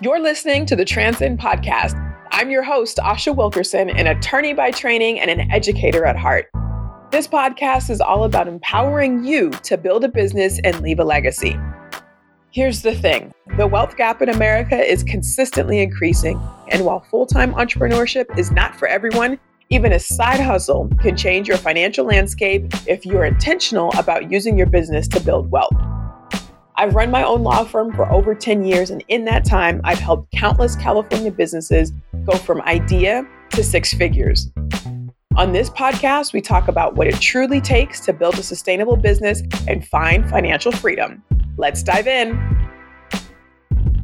You're listening to the Transcend Podcast. I'm your host, Asha Wilkerson, an attorney by training and an educator at heart. This podcast is all about empowering you to build a business and leave a legacy. Here's the thing the wealth gap in America is consistently increasing. And while full time entrepreneurship is not for everyone, even a side hustle can change your financial landscape if you're intentional about using your business to build wealth. I've run my own law firm for over 10 years, and in that time, I've helped countless California businesses go from idea to six figures. On this podcast, we talk about what it truly takes to build a sustainable business and find financial freedom. Let's dive in.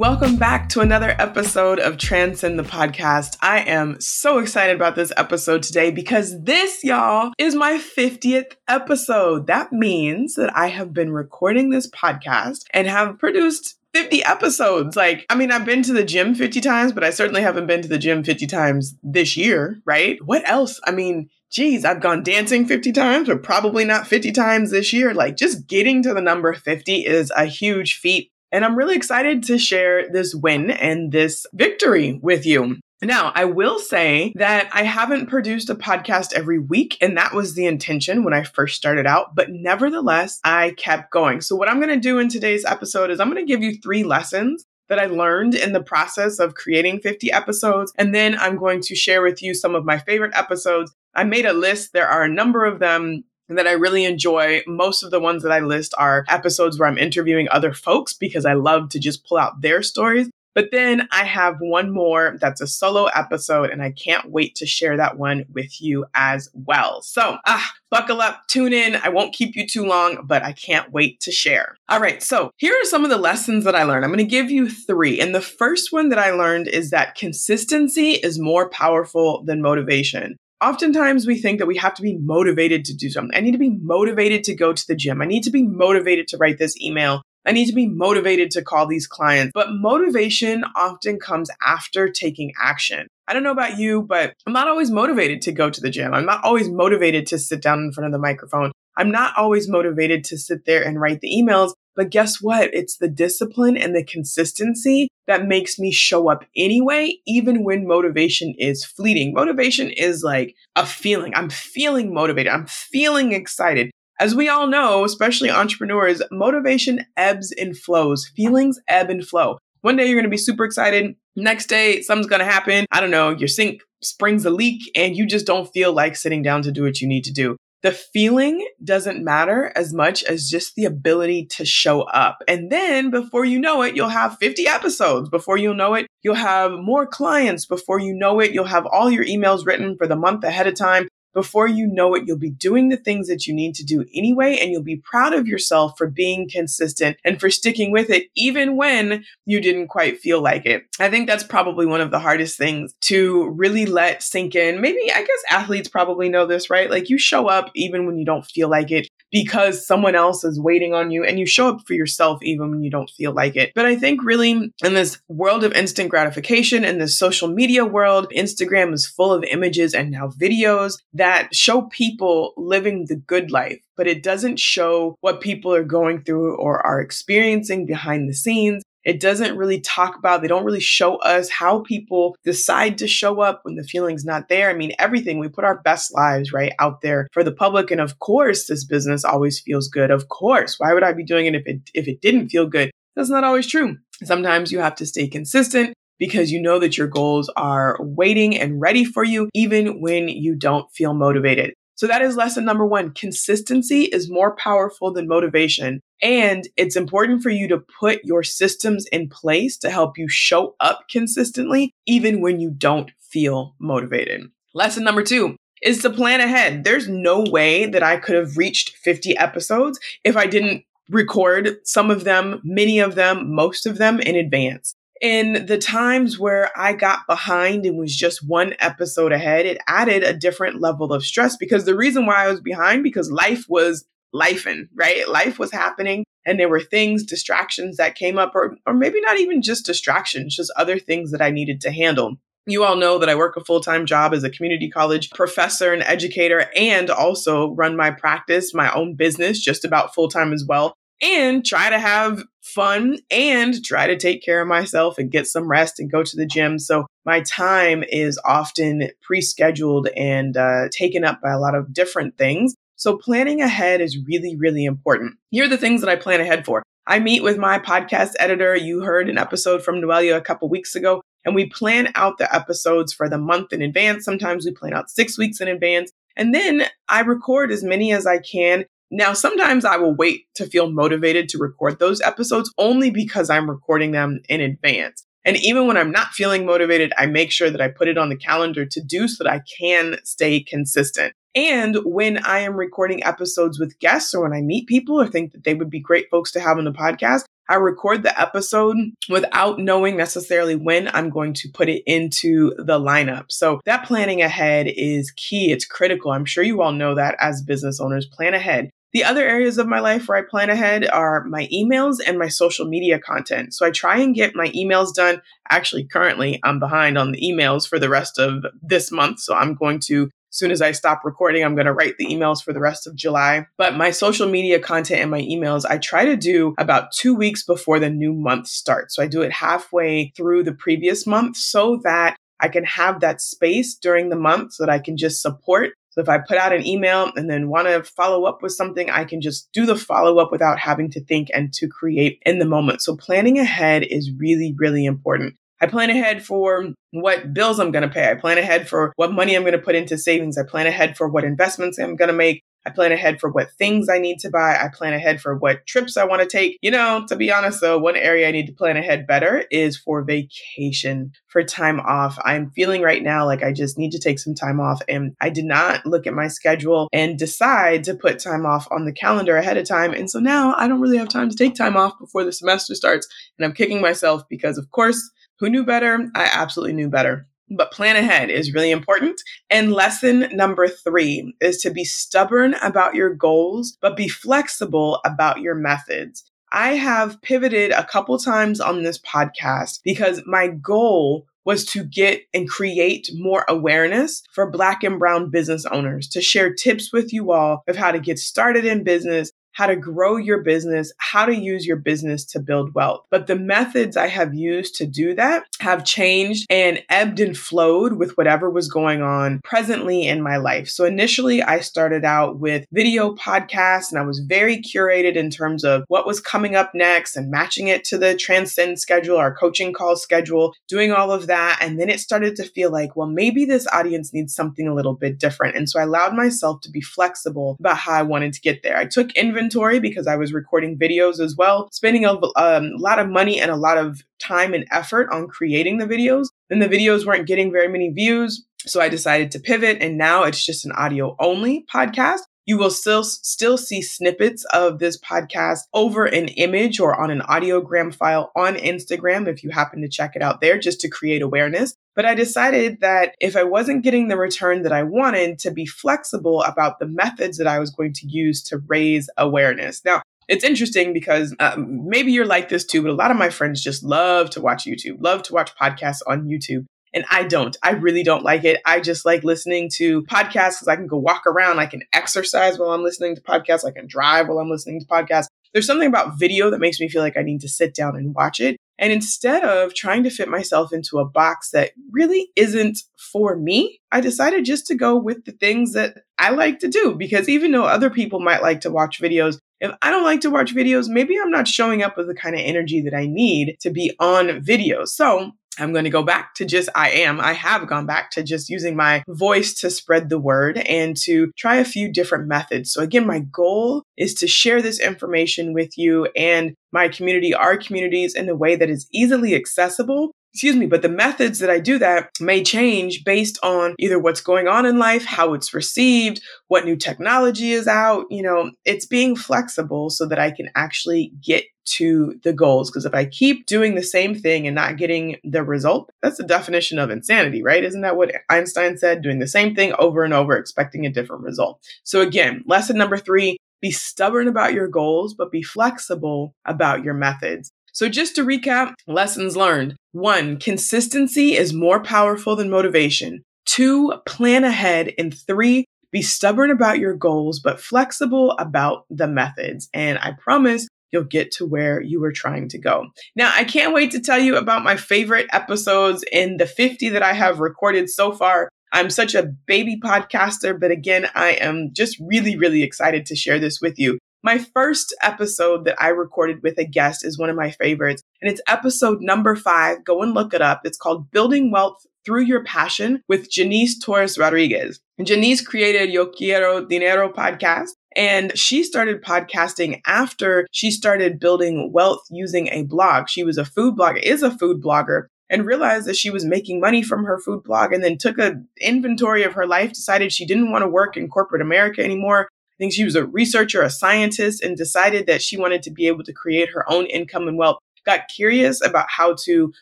Welcome back to another episode of Transcend the Podcast. I am so excited about this episode today because this, y'all, is my 50th episode. That means that I have been recording this podcast and have produced 50 episodes. Like, I mean, I've been to the gym 50 times, but I certainly haven't been to the gym 50 times this year, right? What else? I mean, geez, I've gone dancing 50 times, but probably not 50 times this year. Like, just getting to the number 50 is a huge feat and I'm really excited to share this win and this victory with you. Now, I will say that I haven't produced a podcast every week, and that was the intention when I first started out, but nevertheless, I kept going. So, what I'm going to do in today's episode is I'm going to give you three lessons that I learned in the process of creating 50 episodes, and then I'm going to share with you some of my favorite episodes. I made a list, there are a number of them that I really enjoy. Most of the ones that I list are episodes where I'm interviewing other folks because I love to just pull out their stories. But then I have one more that's a solo episode, and I can't wait to share that one with you as well. So, ah, buckle up, tune in. I won't keep you too long, but I can't wait to share. All right, so here are some of the lessons that I learned. I'm going to give you three. And the first one that I learned is that consistency is more powerful than motivation oftentimes we think that we have to be motivated to do something. I need to be motivated to go to the gym. I need to be motivated to write this email. I need to be motivated to call these clients. But motivation often comes after taking action. I don't know about you, but I'm not always motivated to go to the gym. I'm not always motivated to sit down in front of the microphone. I'm not always motivated to sit there and write the emails. But guess what? It's the discipline and the consistency that makes me show up anyway, even when motivation is fleeting. Motivation is like a feeling. I'm feeling motivated. I'm feeling excited. As we all know, especially entrepreneurs, motivation ebbs and flows. Feelings ebb and flow. One day you're going to be super excited. Next day, something's going to happen. I don't know. Your sink springs a leak and you just don't feel like sitting down to do what you need to do the feeling doesn't matter as much as just the ability to show up. And then before you know it, you'll have 50 episodes. Before you know it, you'll have more clients. Before you know it, you'll have all your emails written for the month ahead of time. Before you know it, you'll be doing the things that you need to do anyway, and you'll be proud of yourself for being consistent and for sticking with it, even when you didn't quite feel like it. I think that's probably one of the hardest things to really let sink in. Maybe, I guess athletes probably know this, right? Like you show up even when you don't feel like it because someone else is waiting on you and you show up for yourself even when you don't feel like it. But I think really in this world of instant gratification, in this social media world, Instagram is full of images and now videos that show people living the good life but it doesn't show what people are going through or are experiencing behind the scenes. It doesn't really talk about, they don't really show us how people decide to show up when the feeling's not there. I mean, everything, we put our best lives right out there for the public. And of course, this business always feels good. Of course. Why would I be doing it if it, if it didn't feel good? That's not always true. Sometimes you have to stay consistent because you know that your goals are waiting and ready for you, even when you don't feel motivated. So that is lesson number one. Consistency is more powerful than motivation. And it's important for you to put your systems in place to help you show up consistently, even when you don't feel motivated. Lesson number two is to plan ahead. There's no way that I could have reached 50 episodes if I didn't record some of them, many of them, most of them in advance in the times where I got behind and was just one episode ahead, it added a different level of stress because the reason why I was behind because life was lifing, right? Life was happening and there were things, distractions that came up or or maybe not even just distractions, just other things that I needed to handle. You all know that I work a full time job as a community college professor and educator, and also run my practice, my own business, just about full time as well. And try to have fun and try to take care of myself and get some rest and go to the gym. So my time is often pre scheduled and uh, taken up by a lot of different things. So planning ahead is really, really important. Here are the things that I plan ahead for. I meet with my podcast editor. You heard an episode from Noelia a couple weeks ago, and we plan out the episodes for the month in advance. Sometimes we plan out six weeks in advance. And then I record as many as I can now, sometimes I will wait to feel motivated to record those episodes only because I'm recording them in advance. And even when I'm not feeling motivated, I make sure that I put it on the calendar to do so that I can stay consistent. And when I am recording episodes with guests or when I meet people or think that they would be great folks to have on the podcast, I record the episode without knowing necessarily when I'm going to put it into the lineup. So that planning ahead is key. It's critical. I'm sure you all know that as business owners, plan ahead. The other areas of my life where I plan ahead are my emails and my social media content. So I try and get my emails done. Actually, currently, I'm behind on the emails for the rest of this month. So I'm going to as soon as I stop recording, I'm going to write the emails for the rest of July. But my social media content and my emails, I try to do about two weeks before the new month starts. So I do it halfway through the previous month so that I can have that space during the month so that I can just support so if I put out an email and then want to follow up with something, I can just do the follow up without having to think and to create in the moment. So planning ahead is really, really important. I plan ahead for what bills I'm going to pay. I plan ahead for what money I'm going to put into savings. I plan ahead for what investments I'm going to make. I plan ahead for what things I need to buy. I plan ahead for what trips I want to take. You know, to be honest though, one area I need to plan ahead better is for vacation, for time off. I'm feeling right now like I just need to take some time off. And I did not look at my schedule and decide to put time off on the calendar ahead of time. And so now I don't really have time to take time off before the semester starts. And I'm kicking myself because, of course, who knew better? I absolutely knew better but plan ahead is really important. And lesson number three is to be stubborn about your goals, but be flexible about your methods. I have pivoted a couple times on this podcast because my goal was to get and create more awareness for Black and Brown business owners, to share tips with you all of how to get started in business, how to grow your business, how to use your business to build wealth. But the methods I have used to do that have changed and ebbed and flowed with whatever was going on presently in my life. So initially, I started out with video podcasts and I was very curated in terms of what was coming up next and matching it to the Transcend schedule, our coaching call schedule, doing all of that. And then it started to feel like, well, maybe this audience needs something a little bit different. And so I allowed myself to be flexible about how I wanted to get there. I took inventory inventory because I was recording videos as well, spending a um, lot of money and a lot of time and effort on creating the videos. And the videos weren't getting very many views. So I decided to pivot and now it's just an audio only podcast. You will still still see snippets of this podcast over an image or on an audiogram file on Instagram if you happen to check it out there just to create awareness. But I decided that if I wasn't getting the return that I wanted, to be flexible about the methods that I was going to use to raise awareness. Now, it's interesting because um, maybe you're like this too, but a lot of my friends just love to watch YouTube, love to watch podcasts on YouTube. And I don't. I really don't like it. I just like listening to podcasts because I can go walk around. I can exercise while I'm listening to podcasts. I can drive while I'm listening to podcasts. There's something about video that makes me feel like I need to sit down and watch it. And instead of trying to fit myself into a box that really isn't for me, I decided just to go with the things that I like to do. Because even though other people might like to watch videos, if I don't like to watch videos, maybe I'm not showing up with the kind of energy that I need to be on video. So I'm going to go back to just I am. I have gone back to just using my voice to spread the word and to try a few different methods. So, again, my goal is to share this information with you and my community, our communities, in a way that is easily accessible excuse me, but the methods that I do that may change based on either what's going on in life, how it's received, what new technology is out. You know, it's being flexible so that I can actually get to the goals. Because if I keep doing the same thing and not getting the result, that's the definition of insanity, right? Isn't that what Einstein said? Doing the same thing over and over, expecting a different result. So, again, lesson number three be stubborn about your goals, but be flexible about your methods. So, just to recap lessons learned one, consistency is more powerful than motivation. Two, plan ahead. And three, be stubborn about your goals, but flexible about the methods. And I promise you'll get to where you are trying to go. Now, I can't wait to tell you about my favorite episodes in the 50 that I have recorded so far. I'm such a baby podcaster, but again, I am just really, really excited to share this with you. My first episode that I recorded with a guest is one of my favorites, and it's episode number five. Go and look it up. It's called Building Wealth Through Your Passion with Jannese Torres Rodriguez. Jannese created Yo Quiero Dinero podcast. And she started podcasting after she started building wealth using a blog. She was a food blogger, is a food blogger, and realized that she was making money from her food blog and then took an inventory of her life, decided she didn't want to work in corporate America anymore. I think she was a researcher, a scientist, and decided that she wanted to be able to create her own income and wealth. Got curious about how to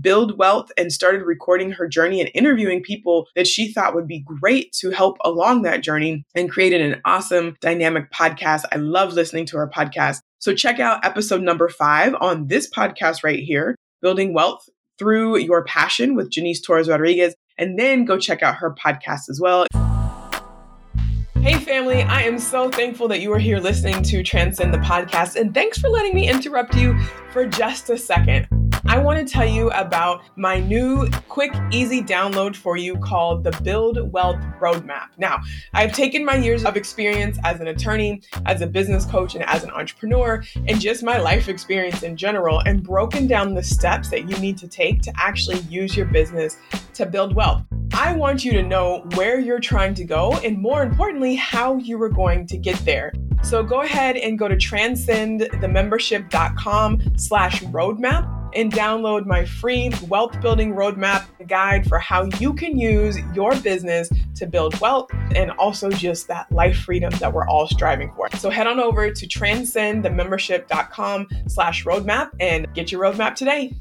build wealth and started recording her journey and interviewing people that she thought would be great to help along that journey and created an awesome dynamic podcast. I love listening to her podcast. So check out episode number five on this podcast right here, Building Wealth through your passion with Jannese Torres Rodriguez, and then go check out her podcast as well. Hey, family, I am so thankful that you are here listening to Transcend the podcast, and thanks for letting me interrupt you for just a second. I want to tell you about my new quick, easy download for you called the Build Wealth Roadmap. Now, I've taken my years of experience as an attorney, as a business coach, and as an entrepreneur, and just my life experience in general, and broken down the steps that you need to take to actually use your business to build wealth. I want you to know where you're trying to go, and more importantly, how you were going to get there. So go ahead and go to transcendthemembership.com slash roadmap and download my free wealth building roadmap guide for how you can use your business to build wealth and also just that life freedom that we're all striving for. So head on over to transcendthemembership.com slash roadmap and get your roadmap today.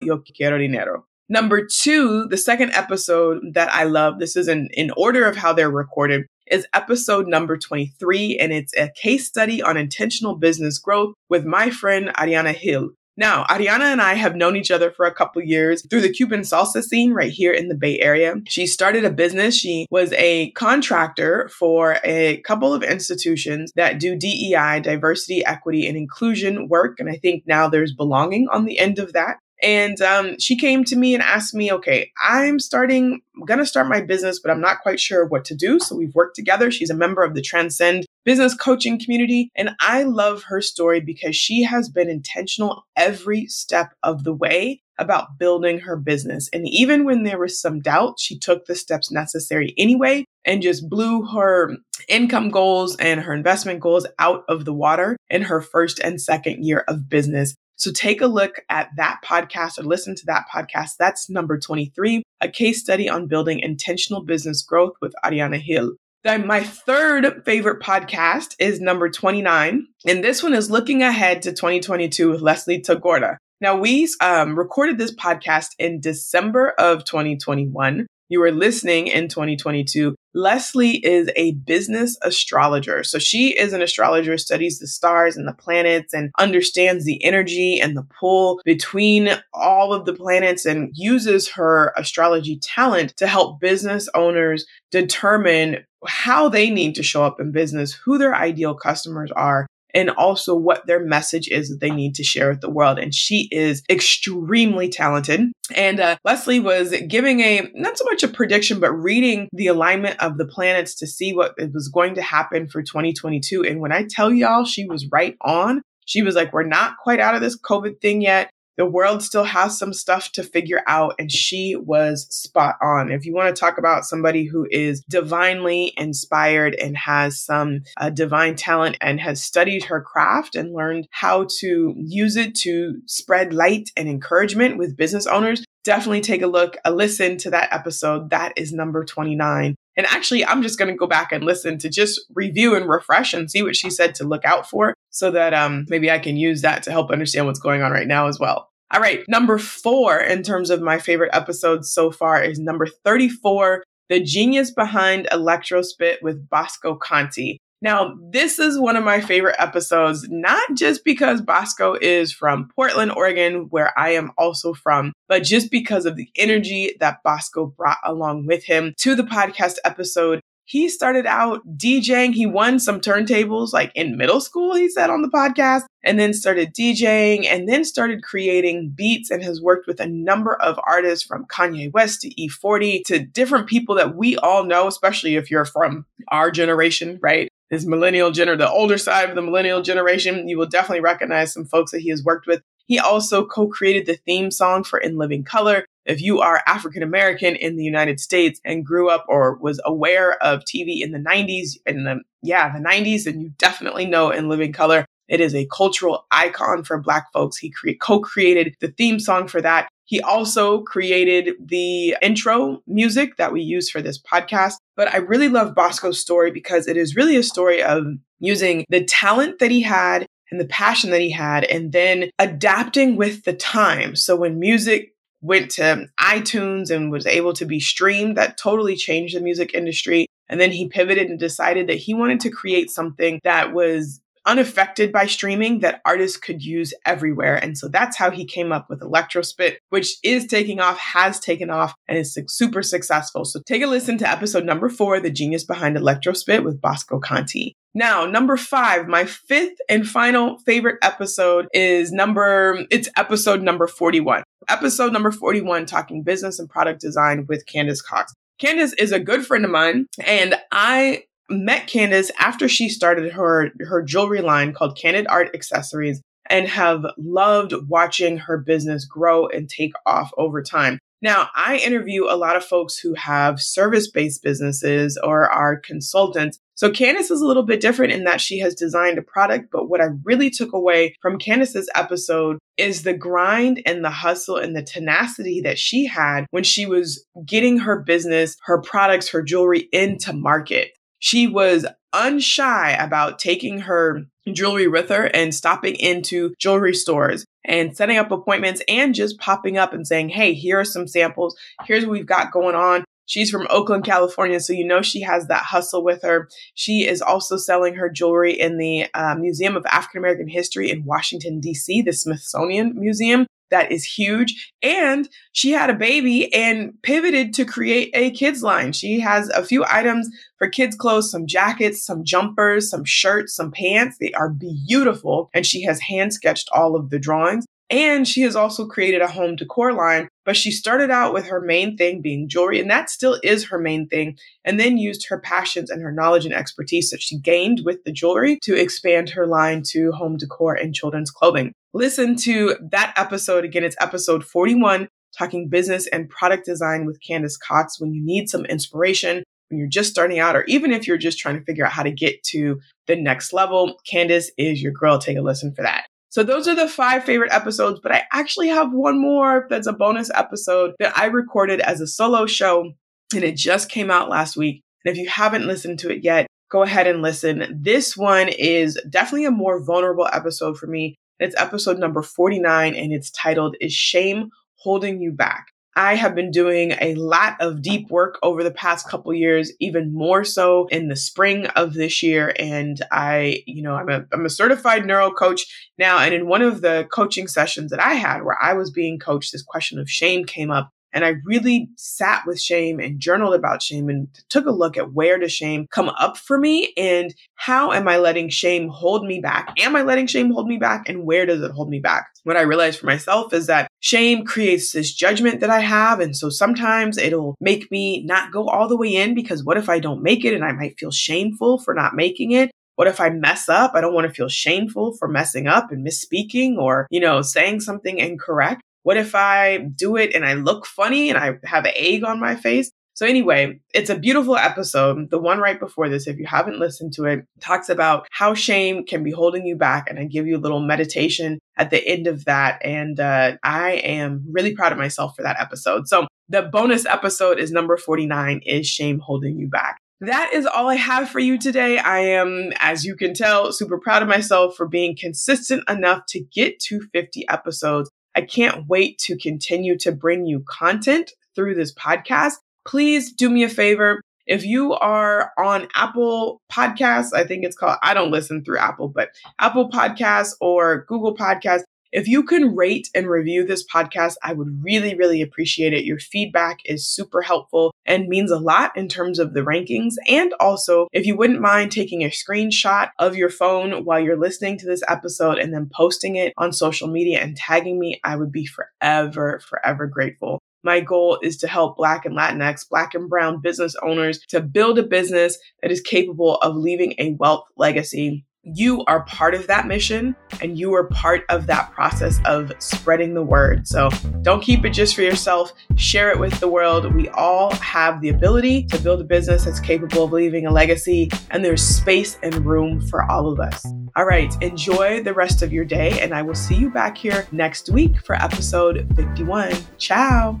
Yo quiero dinero. Number two, the second episode that I love, this is in, in order of how they're recorded, is episode number 23, and it's a case study on intentional business growth with my friend Ariana Hill. Now, Ariana and I have known each other for a couple years through the Cuban salsa scene right here in the Bay Area. She started a business. She was a contractor for a couple of institutions that do DEI, diversity, equity, and inclusion work. And I think now there's belonging on the end of that. And um, she came to me and asked me, okay, I'm starting, I'm to start my business, but I'm not quite sure what to do. So we've worked together. She's a member of the Transcend business coaching community. And I love her story because she has been intentional every step of the way about building her business. And even when there was some doubt, she took the steps necessary anyway and just blew her income goals and her investment goals out of the water in her first and second year of business. So take a look at that podcast or listen to that podcast. That's number 23, a case study on building intentional business growth with Ariana Hill. Then my third favorite podcast is number 29. And this one is looking ahead to 2022 with Leslie Tagorda. Now, we um, recorded this podcast in December of 2021 you are listening in 2022. Leslie is a business astrologer. So she is an astrologer, studies the stars and the planets and understands the energy and the pull between all of the planets and uses her astrology talent to help business owners determine how they need to show up in business, who their ideal customers are, and also what their message is that they need to share with the world. And she is extremely talented. And uh, Leslie was giving a not so much a prediction, but reading the alignment of the planets to see what was going to happen for 2022. And when I tell y'all, she was right on. She was like, We're not quite out of this COVID thing yet the world still has some stuff to figure out, and she was spot on. If you want to talk about somebody who is divinely inspired and has some uh, divine talent and has studied her craft and learned how to use it to spread light and encouragement with business owners, definitely take a look, a listen to that episode. That is number 29. And actually, I'm just going to go back and listen to just review and refresh and see what she said to look out for so that um, maybe I can use that to help understand what's going on right now as well. All right, number four in terms of my favorite episodes so far is number 34 The Genius Behind Electrospit with Bosko Kante. Now, this is one of my favorite episodes, not just because Bosko is from Portland, Oregon, where I am also from, but just because of the energy that Bosko brought along with him to the podcast episode he started out DJing. He won some turntables like in middle school, he said on the podcast, and then started DJing and then started creating beats and has worked with a number of artists from Kanye West to E40 to different people that we all know, especially if you're from our generation, right? This millennial gener, the older side of the millennial generation, you will definitely recognize some folks that he has worked with. He also co created the theme song for In Living Color. If you are African American in the United States and grew up or was aware of TV in the 90s, in the, yeah, the 90s, then you definitely know In Living Color. It is a cultural icon for Black folks. He cre- co created the theme song for that. He also created the intro music that we use for this podcast. But I really love Bosko's story because it is really a story of using the talent that he had and the passion that he had, and then adapting with the time. So when music went to iTunes and was able to be streamed, that totally changed the music industry. And then he pivoted and decided that he wanted to create something that was unaffected by streaming that artists could use everywhere. And so that's how he came up with Electrospit, which is taking off, has taken off, and is super successful. So take a listen to episode number four, The Genius Behind Electrospit with Bosko Kante. Now, number five, my fifth and final favorite episode is number, it's episode number 41. Episode number 41, talking business and product design with Candace Cox. Candace is a good friend of mine, and I met Candace after she started her her jewelry line called Candid Art Accessories and have loved watching her business grow and take off over time. Now, I interview a lot of folks who have service based businesses or are consultants. So, Candace is a little bit different in that she has designed a product. But what I really took away from Candace's episode is the grind and the hustle and the tenacity that she had when she was getting her business, her products, her jewelry into market. She was unshy about taking her jewelry with her and stopping into jewelry stores and setting up appointments and just popping up and saying, Hey, here are some samples. Here's what we've got going on. She's from Oakland, California, so you know she has that hustle with her. She is also selling her jewelry in the uh, Museum of African American History in Washington, D.C., the Smithsonian Museum that is huge. And she had a baby and pivoted to create a kids line. She has a few items for kids' clothes, some jackets, some jumpers, some shirts, some pants. They are beautiful. And she has hand sketched all of the drawings. And she has also created a home decor line, but she started out with her main thing being jewelry, and that still is her main thing, and then used her passions and her knowledge and expertise that she gained with the jewelry to expand her line to home decor and children's clothing. Listen to that episode. Again, it's episode 41, talking business and product design with Candace Cox when you need some inspiration, when you're just starting out, or even if you're just trying to figure out how to get to the next level. Candace is your girl. Take a listen for that. So those are the five favorite episodes, but I actually have one more that's a bonus episode that I recorded as a solo show and it just came out last week. And if you haven't listened to it yet, go ahead and listen. This one is definitely a more vulnerable episode for me. It's episode number 49 and it's titled Is Shame Holding You Back? I have been doing a lot of deep work over the past couple years, even more so in the spring of this year. And I, you know, I'm a, I'm a certified neuro coach now. And in one of the coaching sessions that I had where I was being coached, this question of shame came up. And I really sat with shame and journaled about shame and took a look at where does shame come up for me and how am I letting shame hold me back? Am I letting shame hold me back? And where does it hold me back? What I realized for myself is that shame creates this judgment that I have. And so sometimes it'll make me not go all the way in because what if I don't make it and I might feel shameful for not making it? What if I mess up? I don't want to feel shameful for messing up and misspeaking or, you know, saying something incorrect. What if I do it and I look funny and I have an egg on my face? So, anyway, it's a beautiful episode. The one right before this, if you haven't listened to it, talks about how shame can be holding you back. And I give you a little meditation at the end of that. And uh, I am really proud of myself for that episode. So, the bonus episode is number 49 Is Shame Holding You Back? That is all I have for you today. I am, as you can tell, super proud of myself for being consistent enough to get to 50 episodes. I can't wait to continue to bring you content through this podcast. Please do me a favor. If you are on Apple Podcasts, I think it's called, I don't listen through Apple, but Apple Podcasts or Google Podcasts, If you can rate and review this podcast, I would really, really appreciate it. Your feedback is super helpful and means a lot in terms of the rankings. And also, if you wouldn't mind taking a screenshot of your phone while you're listening to this episode and then posting it on social media and tagging me, I would be forever, forever grateful. My goal is to help Black and Latinx, Black and Brown business owners to build a business that is capable of leaving a wealth legacy you are part of that mission and you are part of that process of spreading the word. So don't keep it just for yourself, share it with the world. We all have the ability to build a business that's capable of leaving a legacy, and there's space and room for all of us. All right, enjoy the rest of your day, and I will see you back here next week for episode 51. Ciao.